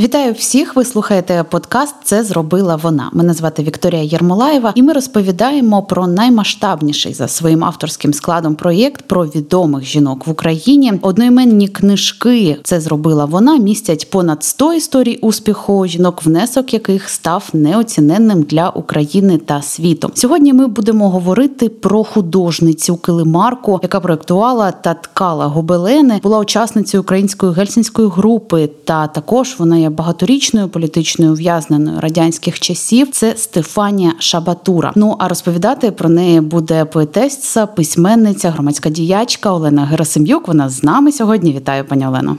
Вітаю всіх! Ви слухаєте подкаст. Це зробила вона. Мене звати Вікторія Єрмолаєва, і ми розповідаємо про наймасштабніший за своїм авторським складом проєкт про відомих жінок в Україні. Одноіменні книжки це зробила вона. Містять понад 100 історій успіху жінок, внесок яких став неоціненним для України та світу. Сьогодні ми будемо говорити про художницю Килимарку, яка проектувала та ткала гобелени, була учасницею української гельсінської групи, та також вона є багаторічною політичною ув'язненою радянських часів. Це Стефанія Шабатура. Ну а розповідати про неї буде поетесса, письменниця, громадська діячка Олена Герасим'юк. Вона з нами сьогодні. Вітаю, пані Олено.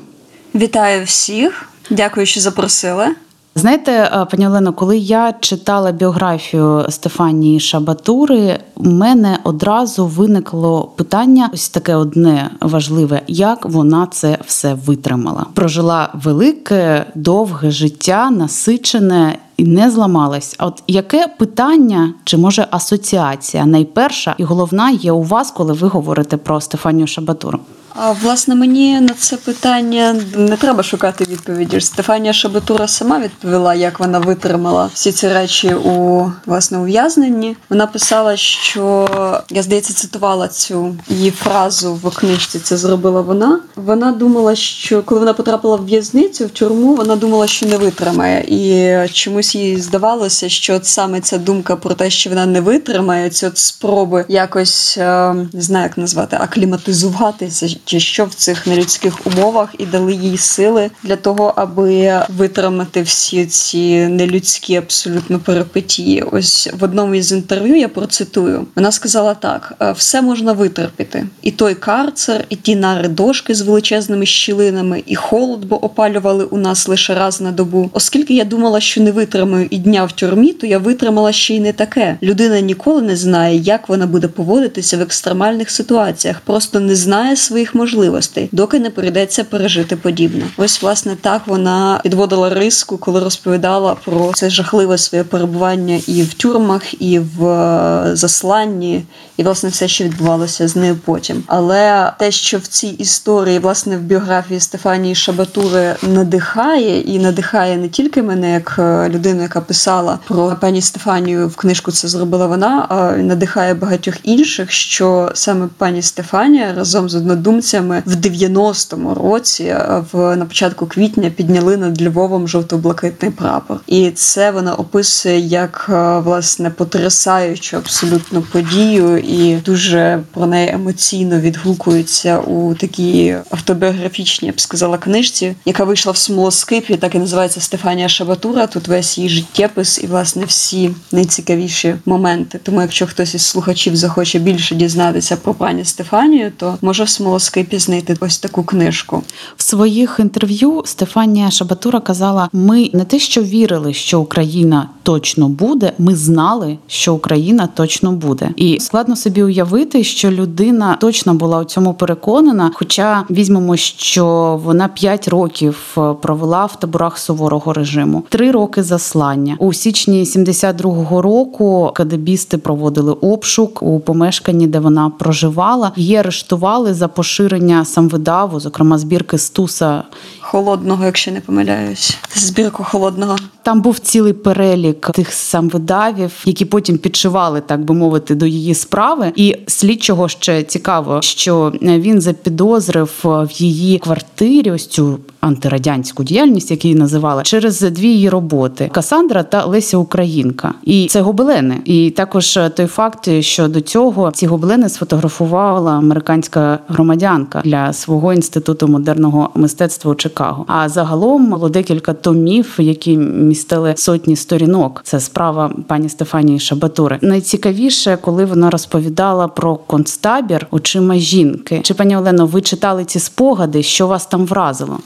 Вітаю всіх. Дякую, що запросили. Знаєте, е, пані Олено, коли я читала біографію Стефанії Шабатури, у мене одразу виникло питання: ось таке одне важливе, як вона це все витримала. Прожила велике, довге життя, насичене. І не зламалась. От яке питання чи може асоціація найперша і головна є у вас, коли ви говорите про Стефанію Шабатуру? А власне мені на це питання не треба шукати відповіді. Стефанія Шабатура сама відповіла, як вона витримала всі ці речі у власне ув'язненні. Вона писала, що я здається цитувала цю її фразу в книжці. Це зробила вона. Вона думала, що коли вона потрапила в в'язницю в тюрму, вона думала, що не витримає, і чомусь їй здавалося, що от саме ця думка про те, що вона не витримає, ці от спроби якось е, не знаю, як назвати акліматизуватися чи що в цих нелюдських умовах і дали їй сили для того, аби витримати всі ці нелюдські абсолютно перипетії. Ось в одному із інтерв'ю я процитую. Вона сказала так: «Е, все можна витерпіти, і той карцер, і ті нари дошки з величезними щілинами, і холод, бо опалювали у нас лише раз на добу. Оскільки я думала, що не витримаю і дня в тюрмі, то я витримала ще й не таке. Людина ніколи не знає, як вона буде поводитися в екстремальних ситуаціях, просто не знає своїх своїх можливостей, доки не прийдеться пережити подібне. Ось власне так вона підводила риску, коли розповідала про це жахливе своє перебування і в тюрмах, і в е, засланні, і власне все, що відбувалося з нею потім. Але те, що в цій історії, власне, в біографії Стефанії Шабатури надихає і надихає не тільки мене, як е, людину, яка писала про пані Стефанію в книжку, це зробила вона, а надихає багатьох інших, що саме пані Стефанія разом з однодумцями українцями в 90-му році, е, в на початку квітня, підняли над Львовом жовто-блакитний прапор, і це вона описує як е, власне потрясаючу абсолютно подію, і дуже про неї емоційно відгукується у такій автобіографічній, я б сказала, книжці, яка вийшла в смолоскипі, так і називається Стефанія Шабатура. Тут весь її життєпис і власне всі найцікавіші моменти. Тому, якщо хтось із слухачів захоче більше дізнатися про пані Стефанію, то може в смолоскипі мотузки пізнити ось таку книжку. В своїх інтерв'ю Стефанія Шабатура казала: ми не те, що вірили, що Україна точно буде, ми знали, що Україна точно буде, і складно собі уявити, що людина точно була у цьому переконана. Хоча візьмемо, що вона 5 років е, провела в таборах суворого режиму, три роки заслання у січні 72-го року. Кадебісти проводили обшук у помешканні, де вона проживала. Її арештували за поширення поширення самвидаву, зокрема збірки Стуса холодного, якщо не помиляюсь, збірку холодного. Там був цілий перелік тих самвидавів, які потім підшивали, так би мовити, до її справи. І слідчого ще цікаво, що він запідозрив в її квартирі ось цю антирадянську діяльність, як її називали, через дві її роботи Касандра та Леся Українка. І це гобелени. І також той факт, що до цього ці гобелени сфотографувала американська громадянка для свого інституту модерного мистецтва у Чикаго. А загалом було декілька томів, які містили сотні сторінок. Це справа пані Стефанії Шабатури. Найцікавіше, коли вона розповідала про концтабір очима жінки. Чи пані Олено, ви читали ці спогади? Що вас там вразило?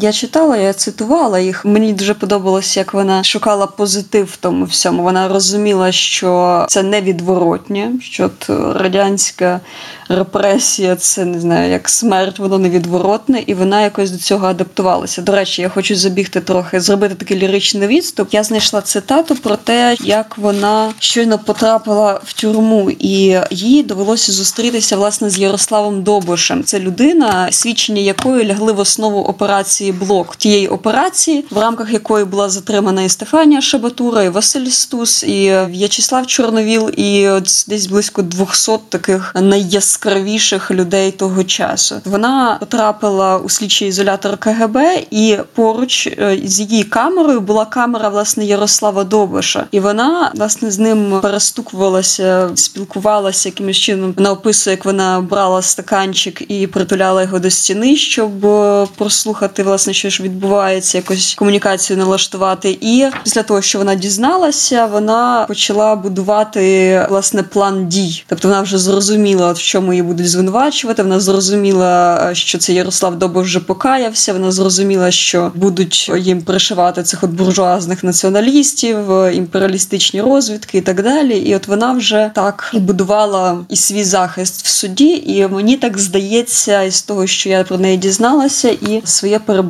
Я читала, я цитувала їх. Мені дуже подобалось, як вона шукала позитив в тому всьому. Вона розуміла, що це невідворотнє, що радянська репресія, це не знаю, як смерть, воно невідворотне, і вона якось до цього адаптувалася. До речі, я хочу забігти трохи, зробити такий ліричний відступ. Я знайшла цитату про те, як вона щойно потрапила в тюрму, і їй довелося зустрітися власне з Ярославом Добушем. Це людина, свідчення якої лягли в основу операції операції блок тієї операції, в рамках якої була затримана і Стефанія Шабатура, і Василь Стус, і В'ячеслав Чорновіл, і от десь близько 200 таких найяскравіших людей того часу. Вона потрапила у слідчий ізолятор КГБ, і поруч е, з її камерою була камера власне Ярослава Добиша, і вона власне з ним перестукувалася, спілкувалася якимось чином. Вона описує, як вона брала стаканчик і притуляла його до стіни, щоб е, прослухати власне, що ж відбувається, якось комунікацію налаштувати. І після того, що вона дізналася, вона почала будувати власне план дій. Тобто вона вже зрозуміла, в чому її будуть звинувачувати. Вона зрозуміла, е, що це Ярослав Добо вже покаявся. Вона зрозуміла, що будуть їм пришивати цих от буржуазних націоналістів, е, імперіалістичні розвідки і так далі. І от вона вже так будувала і свій захист в суді. І мені так здається, із того, що я про неї дізналася, і своє перебування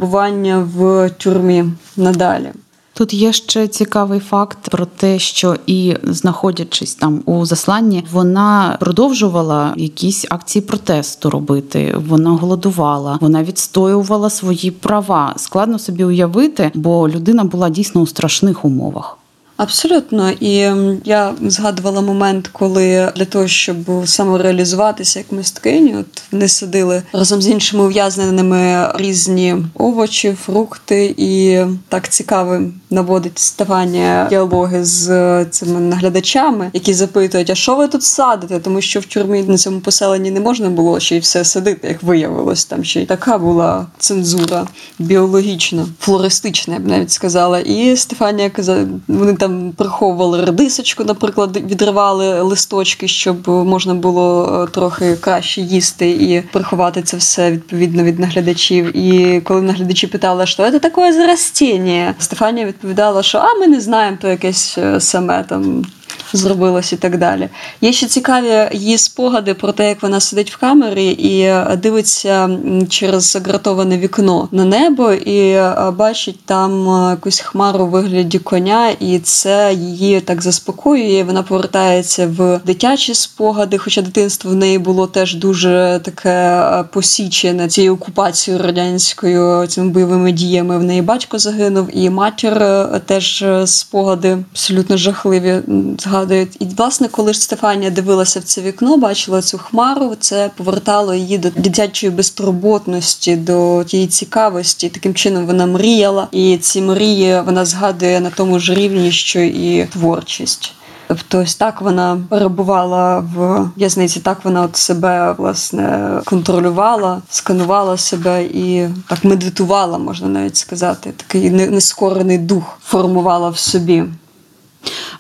в тюрмі надалі. Тут є ще цікавий факт про те, що і знаходячись там у засланні, вона продовжувала якісь акції протесту робити. Вона голодувала, вона відстоювала свої права. Складно собі уявити, бо людина була дійсно у страшних умовах. Абсолютно, і я згадувала момент, коли для того, щоб самореалізуватися як мисткині, от вони садили разом з іншими ув'язненими різні овочі, фрукти, і так цікаво наводить ставання діалоги з цими наглядачами, які запитують, а що ви тут садите? Тому що в тюрмі на цьому поселенні не можна було ще й все садити, як виявилось. Там ще й така була цензура біологічна, флористична, я б навіть сказала. І Стефанія казала, вони там приховували редисочку, наприклад, відривали листочки, щоб можна було е, трохи краще їсти і приховати це все відповідно від наглядачів. І коли наглядачі питали, що це таке за растіння, Стефанія відповідала, що а ми не знаємо, то якесь е, саме там зробилось і так далі. Є ще цікаві її спогади про те, як вона сидить в камері і дивиться через загратоване вікно на небо, і бачить там якусь хмару у вигляді коня, і це її так заспокоює. Вона повертається в дитячі спогади, хоча дитинство в неї було теж дуже таке посічене цією окупацією радянською цими бойовими діями. В неї батько загинув, і матір е, теж е, спогади абсолютно жахливі згадують. І власне, коли ж Стефанія дивилася в це вікно, бачила цю хмару, це повертало її до дитячої безтурботності, до тієї цікавості. Таким чином вона мріяла, і ці мрії вона згадує на тому ж рівні, що і творчість. Тобто, ось так вона перебувала в в'язниці, так вона от себе власне контролювала, сканувала себе і так медитувала, можна навіть сказати. Такий нескорений дух формувала в собі.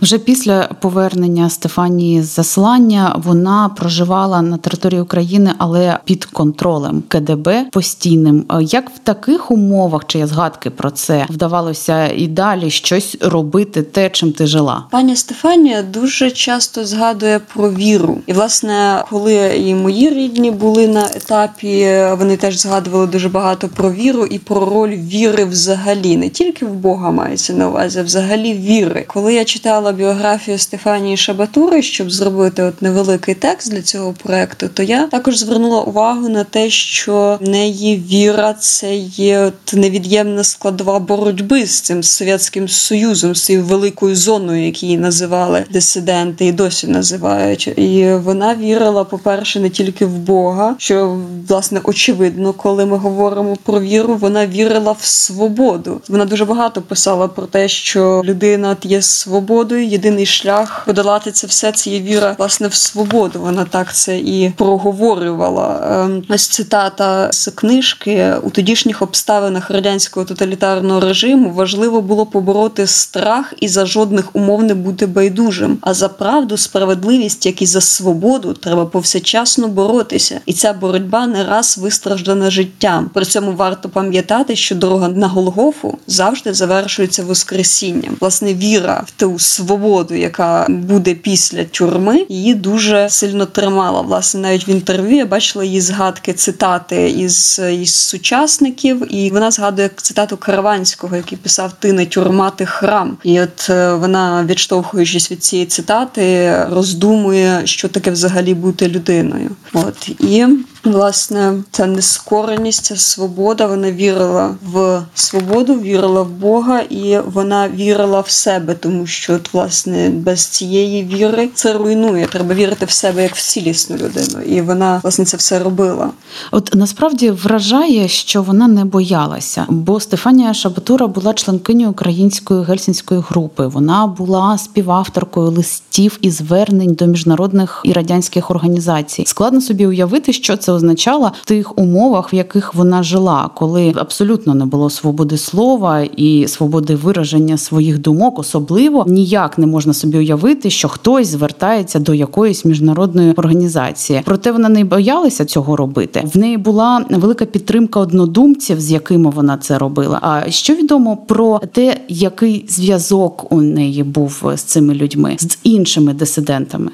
Вже після повернення Стефанії з заслання вона проживала на території України, але під контролем КДБ постійним. Як в таких умовах, чи є згадки про це, вдавалося і далі щось робити, те, чим ти жила? Пані Стефанія дуже часто згадує про віру, і власне, коли і мої рідні були на етапі, вони теж згадували дуже багато про віру і про роль віри взагалі, не тільки в Бога мається на увазі, а взагалі віри. Коли я читала біографію Стефанії Шабатури, щоб зробити от невеликий текст для цього проекту, то я також звернула увагу на те, що в неї віра це є от невід'ємна складова боротьби з цим совєтським союзом, з цією великою зоною, які її називали дисиденти, і досі називають. І вона вірила, по-перше, не тільки в Бога, що власне очевидно, коли ми говоримо про віру, вона вірила в свободу. Вона дуже багато писала про те, що людина є свободою єдиний шлях подолати це все це є віра власне в свободу. Вона так це і проговорювала. Ем, ось цитата з книжки у тодішніх обставинах радянського тоталітарного режиму важливо було побороти страх і за жодних умов не бути байдужим. А за правду, справедливість, як і за свободу, треба повсячасно боротися, і ця боротьба не раз вистраждана життям. При цьому варто пам'ятати, що дорога на Голгофу завжди завершується воскресінням. Власне, віра в свободу, яка буде після тюрми, її дуже сильно тримала. Власне, навіть в інтерв'ю я бачила її згадки, цитати із із сучасників, і вона згадує цитату Караванського, який писав Ти не тюрма, ти храм. І от е, вона, відштовхуючись від цієї цитати, роздумує, що таке взагалі бути людиною. От і власне ця нескореність, ця свобода. Вона вірила в свободу, вірила в Бога, і вона вірила в себе, тому що от, власне без цієї віри це руйнує. Треба вірити в себе як в цілісну людину, і вона власне це все робила. От насправді вражає, що вона не боялася, бо Стефанія Шабатура була членкиню української гельсінської групи. Вона була співавторкою листів і звернень до міжнародних і радянських організацій. Складно собі уявити, що це означало в тих умовах, в яких вона жила, коли абсолютно не було свободи слова і свободи вираження своїх думок, особливо ніяк не можна собі уявити, що хтось звертається до якоїсь міжнародної організації. Проте вона не боялася цього робити. В неї була велика підтримка однодумців, з якими вона це робила. А що відомо про те, який зв'язок у неї був з цими людьми, з іншими дисидентами?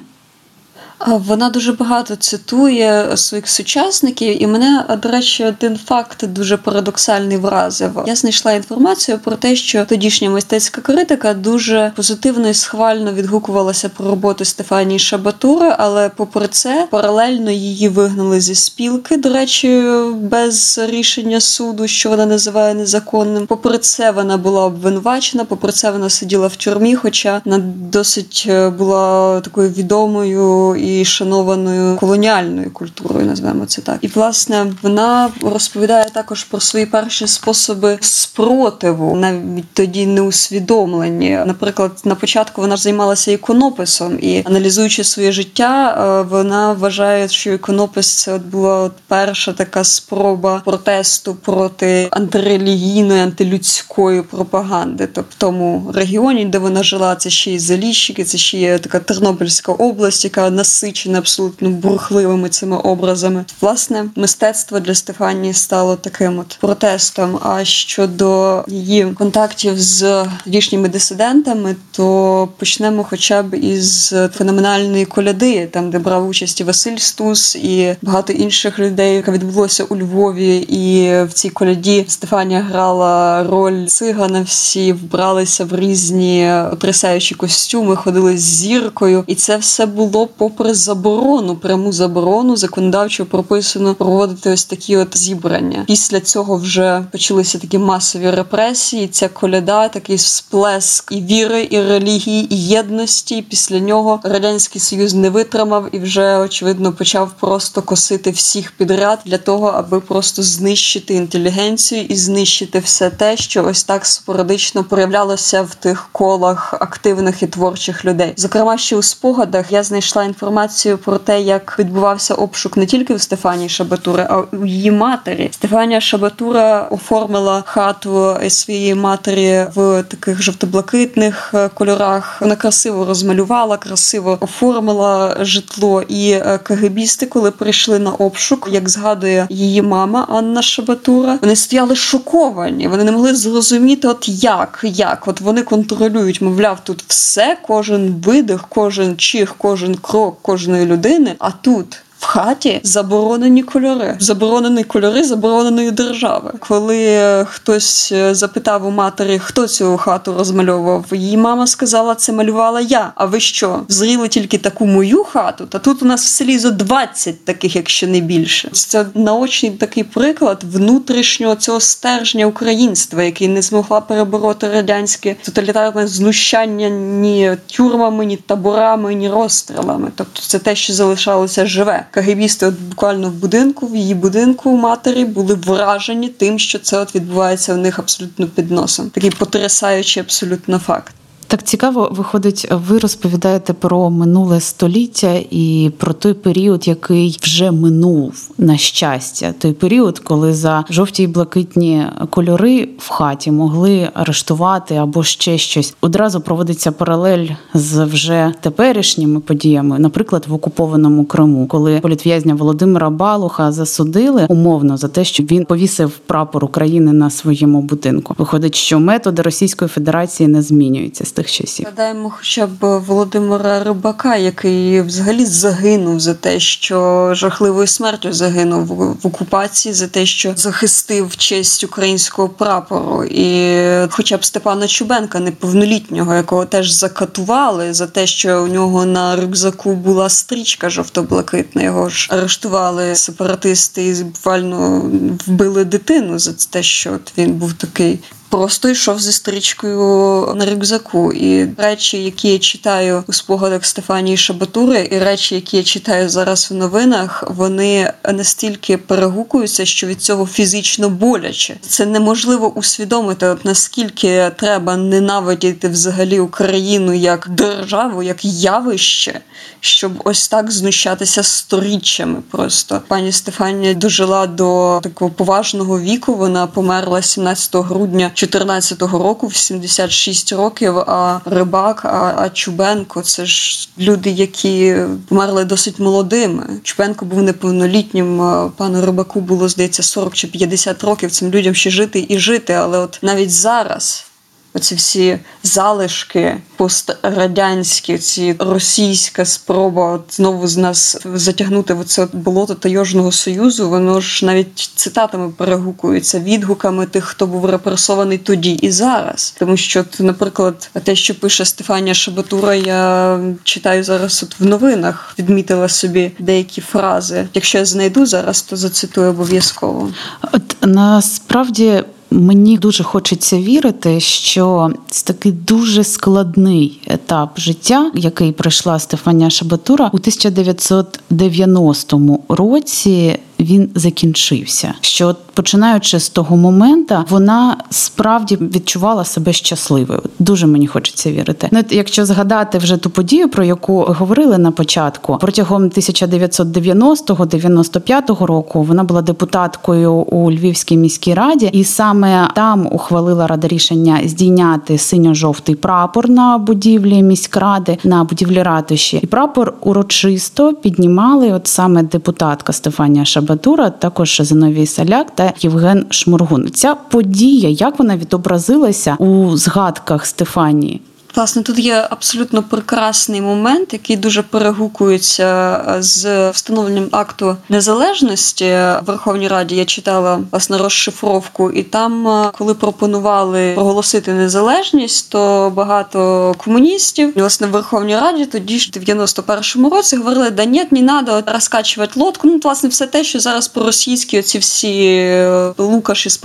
Вона дуже багато цитує своїх сучасників, і мене, до речі, один факт дуже парадоксальний вразив. Я знайшла інформацію про те, що тодішня мистецька критика дуже позитивно і схвально відгукувалася про роботу Стефанії Шабатури, але попри це паралельно її вигнали зі спілки. До речі, без рішення суду, що вона називає незаконним. Попри це, вона була обвинувачена. Попри це, вона сиділа в тюрмі, хоча вона досить е, була такою відомою і шанованою колоніальною культурою, назвемо це так. І власне вона розповідає також про свої перші способи спротиву, навіть тоді не усвідомлені. Наприклад, на початку вона займалася іконописом і аналізуючи своє життя, е, вона вважає, що іконопис це от була перша така спроба протесту проти антирелігійної, антилюдської пропаганди. Тобто в тому регіоні, де вона жила, це ще й Заліщики, це ще є така Тернопільська область, яка нас насичене абсолютно бурхливими цими образами. Власне, мистецтво для Стефанії стало таким от протестом. А щодо її контактів з тодішніми дисидентами, то почнемо хоча б із феноменальної коляди, там де брав участь і Василь Стус і багато інших людей, яка відбулося у Львові. І в цій коляді Стефанія грала роль цигана. Всі вбралися в різні потрясаючі костюми, ходили з зіркою, і це все було попри заборону, пряму заборону законодавчо прописано проводити ось такі от зібрання. Після цього вже почалися такі масові репресії. Ця коляда, такий сплеск і віри, і релігії, і єдності. Після нього радянський союз не витримав і вже очевидно почав просто косити всіх підряд для того, аби просто знищити інтелігенцію і знищити все те, що ось так спорадично проявлялося в тих колах активних і творчих людей. Зокрема, ще у спогадах я знайшла інформацію інформацію про те, як відбувався обшук не тільки у Стефанії Шабатури, а у її матері. Стефанія Шабатура оформила хату своєї матері в таких жовто-блакитних е, кольорах. Вона красиво розмалювала, красиво оформила житло. І е, КГБісти, коли прийшли на обшук, як згадує її мама Анна Шабатура, вони стояли шоковані. Вони не могли зрозуміти, от як, як от вони контролюють, мовляв, тут все, кожен видих, кожен чих, кожен крок кожної людини. А тут в хаті заборонені кольори, заборонені кольори забороненої держави. Коли хтось е, запитав у матері, хто цю хату розмальовував, її мама сказала, це малювала я. А ви що? Зріли тільки таку мою хату? Та тут у нас в селі зо 20 таких, якщо не більше. Це наочний такий приклад внутрішнього цього стержня українства, який не змогла перебороти радянське тоталітарне знущання ні тюрмами, ні таборами, ні розстрілами. Тобто це те, що залишалося живе. КГБісти от буквально в будинку, в її будинку матері були вражені тим, що це от відбувається у них абсолютно під носом. Такий потрясаючий абсолютно факт. Так цікаво, виходить, ви розповідаєте про минуле століття і про той період, який вже минув на щастя. Той період, коли за жовті й блакитні кольори в хаті могли арештувати або ще щось. Одразу проводиться паралель з вже теперішніми подіями, наприклад, в окупованому Криму, коли політв'язня Володимира Балуха засудили умовно за те, що він повісив прапор України на своєму будинку. Виходить, що методи Російської Федерації не змінюються тих часів. Згадаємо хоча б Володимира Рибака, який взагалі загинув за те, що жахливою смертю загинув в окупації, за те, що захистив честь українського прапору, і хоча б Степана Чубенка, неповнолітнього, якого теж закатували за те, що у нього на рюкзаку була стрічка жовто-блакитна. Його ж арештували сепаратисти і буквально вбили дитину за те, що от він був такий просто йшов зі стрічкою на рюкзаку. І речі, які я читаю у спогадах Стефанії Шабатури, і речі, які я читаю зараз в новинах, вони настільки перегукуються, що від цього фізично боляче. Це неможливо усвідомити, от наскільки треба ненавидіти взагалі Україну як державу, як явище, щоб ось так знущатися сторіччями. Просто пані Стефанія дожила до такого поважного віку. Вона померла 17 грудня. 2014 року, в 76 років. А рибак, а, а Чубенко це ж люди, які померли досить молодими. Чубенко був неповнолітнім. Пану рибаку було здається 40 чи 50 років. Цим людям ще жити і жити. Але от навіть зараз оці всі залишки пострадянські, ці російська спроба знову з нас затягнути в це болото тайожного союзу, воно ж навіть цитатами перегукується, відгуками тих, хто був репресований тоді і зараз. Тому що, наприклад, те, що пише Стефанія Шабатура, я читаю зараз от в новинах, відмітила собі деякі фрази. Якщо я знайду зараз, то зацитую обов'язково. От насправді. Мені дуже хочеться вірити, що це такий дуже складний етап життя, який пройшла Стефанія Шабатура у 1990 році він закінчився. Що починаючи з того моменту, вона справді відчувала себе щасливою. Дуже мені хочеться вірити. Ну, якщо згадати вже ту подію, про яку говорили на початку, протягом 1990-95 року вона була депутаткою у Львівській міській раді, і саме там ухвалила рада рішення здійняти синьо-жовтий прапор на будівлі міськради на будівлі ратуші, і прапор урочисто піднімали. От саме депутатка Стефанія Шабат. Батура, також Зиновій Саляк та Євген Шмургун. Ця подія, як вона відобразилася у згадках Стефанії? Власне, тут є абсолютно прекрасний момент, який дуже перегукується е, з встановленням акту незалежності в Верховній Раді. Я читала власне розшифровку, і там, е, коли пропонували проголосити незалежність, то багато комуністів власне в Верховній Раді тоді ж в 91-му році говорили: да ні, не треба розкачувати лодку. Ну, власне, все те, що зараз по російськи оці всі е, Лукаші з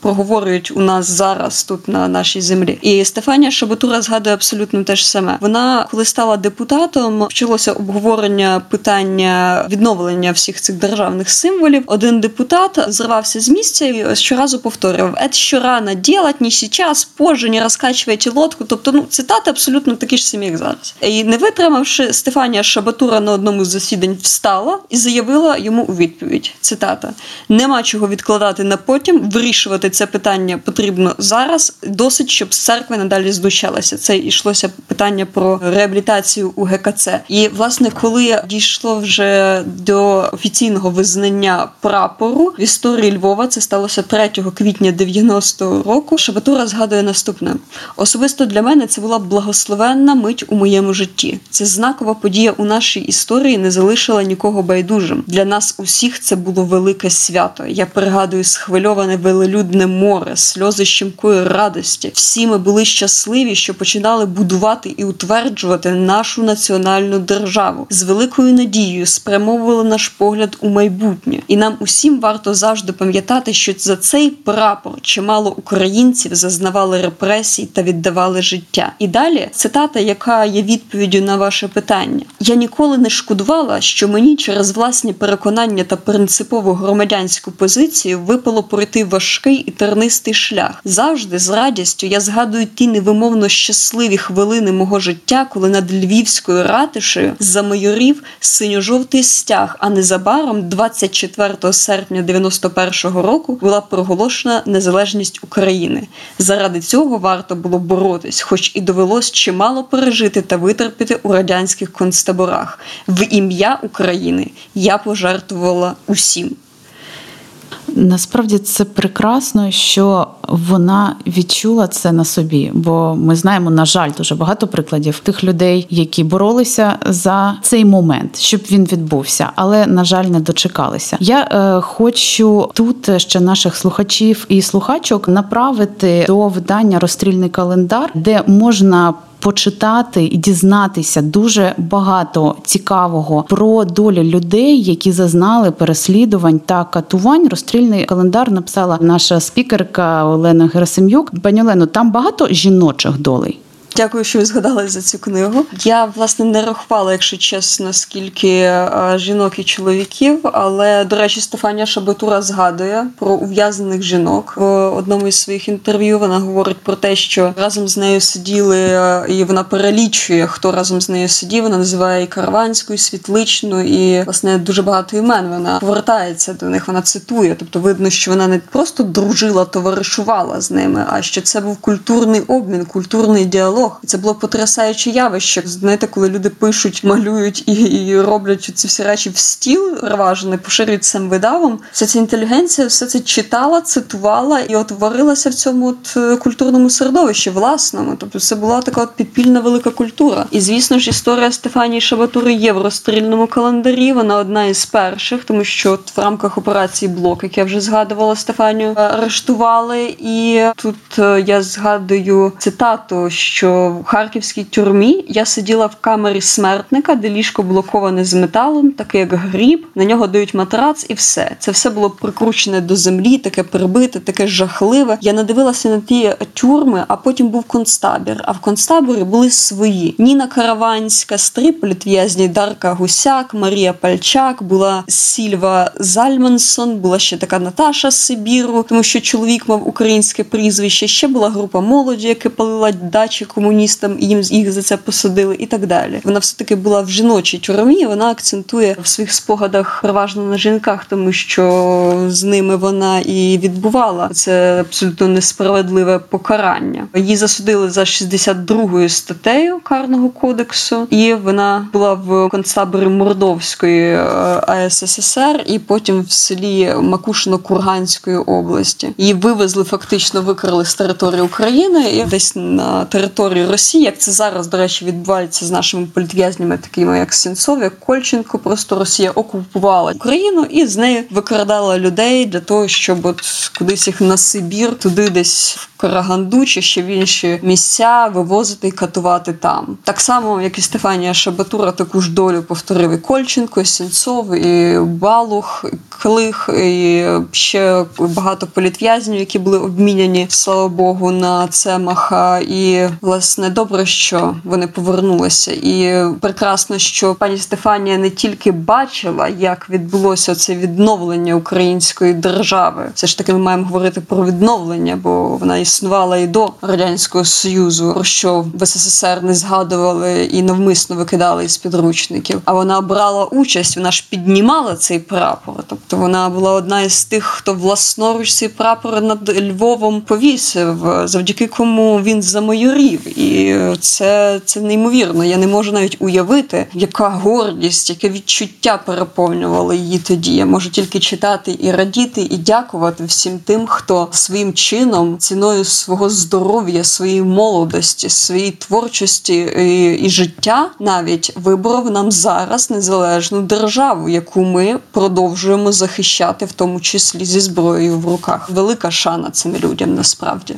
проговорюють у нас зараз тут на нашій землі. І Стефанія Шабатур Тура згадує абсолютно те ж саме. Вона, коли стала депутатом, вчилося обговорення питання відновлення всіх цих державних символів. Один депутат зривався з місця і щоразу повторював: «Ет що рано ділать, ні зараз, позже, не розкачуйте лодку. Тобто, ну цитати абсолютно такі ж самі, як зараз. І не витримавши, Стефанія Шабатура на одному з засідань встала і заявила йому у відповідь: цитата: нема чого відкладати на потім, вирішувати це питання потрібно зараз. Досить, щоб з церкви надалі знущали згадувалося. Це йшлося питання про реабілітацію у ГКЦ. І власне, коли дійшло вже до офіційного визнання прапору в історії Львова, це сталося 3 квітня 90-го року. Шабатура згадує наступне: особисто для мене це була благословенна мить у моєму житті. Це знакова подія у нашій історії не залишила нікого байдужим. Для нас усіх це було велике свято. Я пригадую схвильоване велелюдне море, сльози щемкої радості. Всі ми були щасливі що починали будувати і утверджувати нашу національну державу з великою надією спрямовували наш погляд у майбутнє, і нам усім варто завжди пам'ятати, що за цей прапор чимало українців зазнавали репресій та віддавали життя. І далі цитата, яка є відповіддю на ваше питання: я ніколи не шкодувала, що мені через власні переконання та принципову громадянську позицію випало пройти важкий і тернистий шлях. Завжди з радістю я згадую ті невимовно щасливі хвилини мого життя, коли над Львівською ратишею замайорів синьо-жовтий стяг, а незабаром, 24 серпня 91-го року, була проголошена незалежність України. Заради цього варто було боротись, хоч і довелось чимало пережити та витерпіти у радянських концтаборах. В ім'я України я пожертвувала усім. Насправді це прекрасно, що вона відчула це на собі, бо ми знаємо, на жаль, дуже багато прикладів тих людей, які боролися за цей момент, щоб він відбувся, але на жаль, не дочекалися. Я е, хочу тут ще наших слухачів і слухачок направити до видання розстрільний календар, де можна почитати і дізнатися дуже багато цікавого про долю людей, які зазнали переслідувань та катувань. Розстрільний календар написала наша спікерка Олена Герасим'юк. Пані Олено, там багато жіночих долей. Дякую, що ви згадали за цю книгу. Я власне не рахувала, якщо чесно, скільки е, жінок і чоловіків. Але до речі, Стефанія Шабатура згадує про ув'язнених жінок в одному із своїх інтерв'ю. Вона говорить про те, що разом з нею сиділи, е, і вона перелічує, хто разом з нею сидів. Вона називає і Карванську, і Світличну, і власне дуже багато імен. Вона повертається до них. Вона цитує. Тобто, видно, що вона не просто дружила, товаришувала з ними, а що це був культурний обмін, культурний діалог діалог. Це було потрясаюче явище. Знаєте, коли люди пишуть, малюють і, і роблять ці всі речі в стіл рважений, поширюють цим видавом. Вся ця інтелігенція все це читала, цитувала і от варилася в цьому от е, культурному середовищі, власному. Тобто, це була така от підпільна велика культура. І звісно ж, історія Стефанії Шабатури є в розстрільному календарі. Вона одна із перших, тому що от в рамках операції Блок, як я вже згадувала, Стефанію арештували. І тут е, я згадую цитату, що в харківській тюрмі я сиділа в камері смертника, де ліжко блоковане з металом, таке як гріб. На нього дають матрац, і все. Це все було прикручене до землі, таке прибите, таке жахливе. Я надивилася на ті тюрми, а потім був концтабір. А в концтаборі були свої: Ніна Караванська, стрі політв'язні Дарка Гусяк, Марія Пальчак, була Сільва Зальмансон, була ще така Наташа Сибіру, тому що чоловік мав українське прізвище. Ще була група молоді, яка палила дачі комуністам, і їм їх за це посадили, і так далі. Вона все таки була в жіночій тюрмі. Вона акцентує в своїх спогадах переважно на жінках, тому що з ними вона і відбувала це абсолютно несправедливе покарання. Її засудили за 62-ю статтею карного кодексу, і вона була в концтаборі Мордовської е, АССР, і потім в селі Макушино-Курганської області. Її вивезли фактично, викрали з території України і десь на території території Росії, як це зараз, до речі, відбувається з нашими політв'язнями, такими як Сенцов, як Кольченко. Просто Росія окупувала Україну і з нею викрадала людей для того, щоб от кудись їх на Сибір, туди десь в Караганду чи ще в інші місця вивозити і катувати там. Так само, як і Стефанія Шабатура, таку ж долю повторив і Кольченко, і Сенцов, і Балух, і Клих, і ще багато політв'язнів, які були обміняні, слава Богу, на Цемаха. І власне добре, що вони повернулися, і прекрасно, що пані Стефанія не тільки бачила, як відбулося це відновлення української держави. Все ж таки, ми маємо говорити про відновлення, бо вона існувала і до радянського союзу, про що в СССР не згадували і навмисно викидали із підручників. А вона брала участь, вона ж піднімала цей прапор. Тобто вона була одна із тих, хто власноруч цей прапор над Львовом повісив, завдяки кому він замайорів і це це неймовірно. Я не можу навіть уявити, яка гордість, яке відчуття переповнювало її тоді. Я можу тільки читати і радіти, і дякувати всім тим, хто своїм чином, ціною свого здоров'я, своєї молодості, своєї творчості і, і життя навіть виборов нам зараз незалежну державу, яку ми продовжуємо захищати, в тому числі зі зброєю в руках. Велика шана цим людям насправді.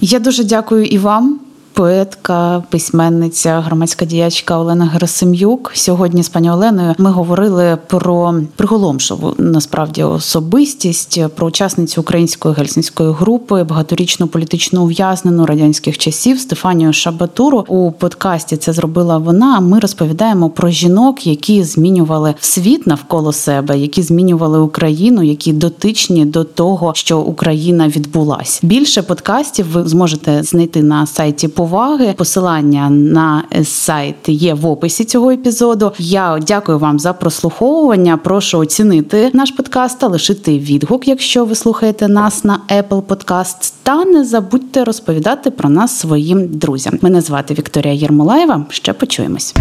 Я дуже дякую і вам поетка, письменниця, громадська діячка Олена Герасим'юк. Сьогодні з пані Оленою ми говорили про приголомшову насправді особистість, про учасницю української гельсінської групи, багаторічну політичну ув'язнену радянських часів Стефанію Шабатуру. У подкасті це зробила вона. Ми розповідаємо про жінок, які змінювали світ навколо себе, які змінювали Україну, які дотичні до того, що Україна відбулась. Більше подкастів ви зможете знайти на сайті поваги. Посилання на сайт є в описі цього епізоду. Я дякую вам за прослуховування. Прошу оцінити наш подкаст та лишити відгук, якщо ви слухаєте нас на Apple Podcast. Та не забудьте розповідати про нас своїм друзям. Мене звати Вікторія Єрмолаєва. Ще почуємось.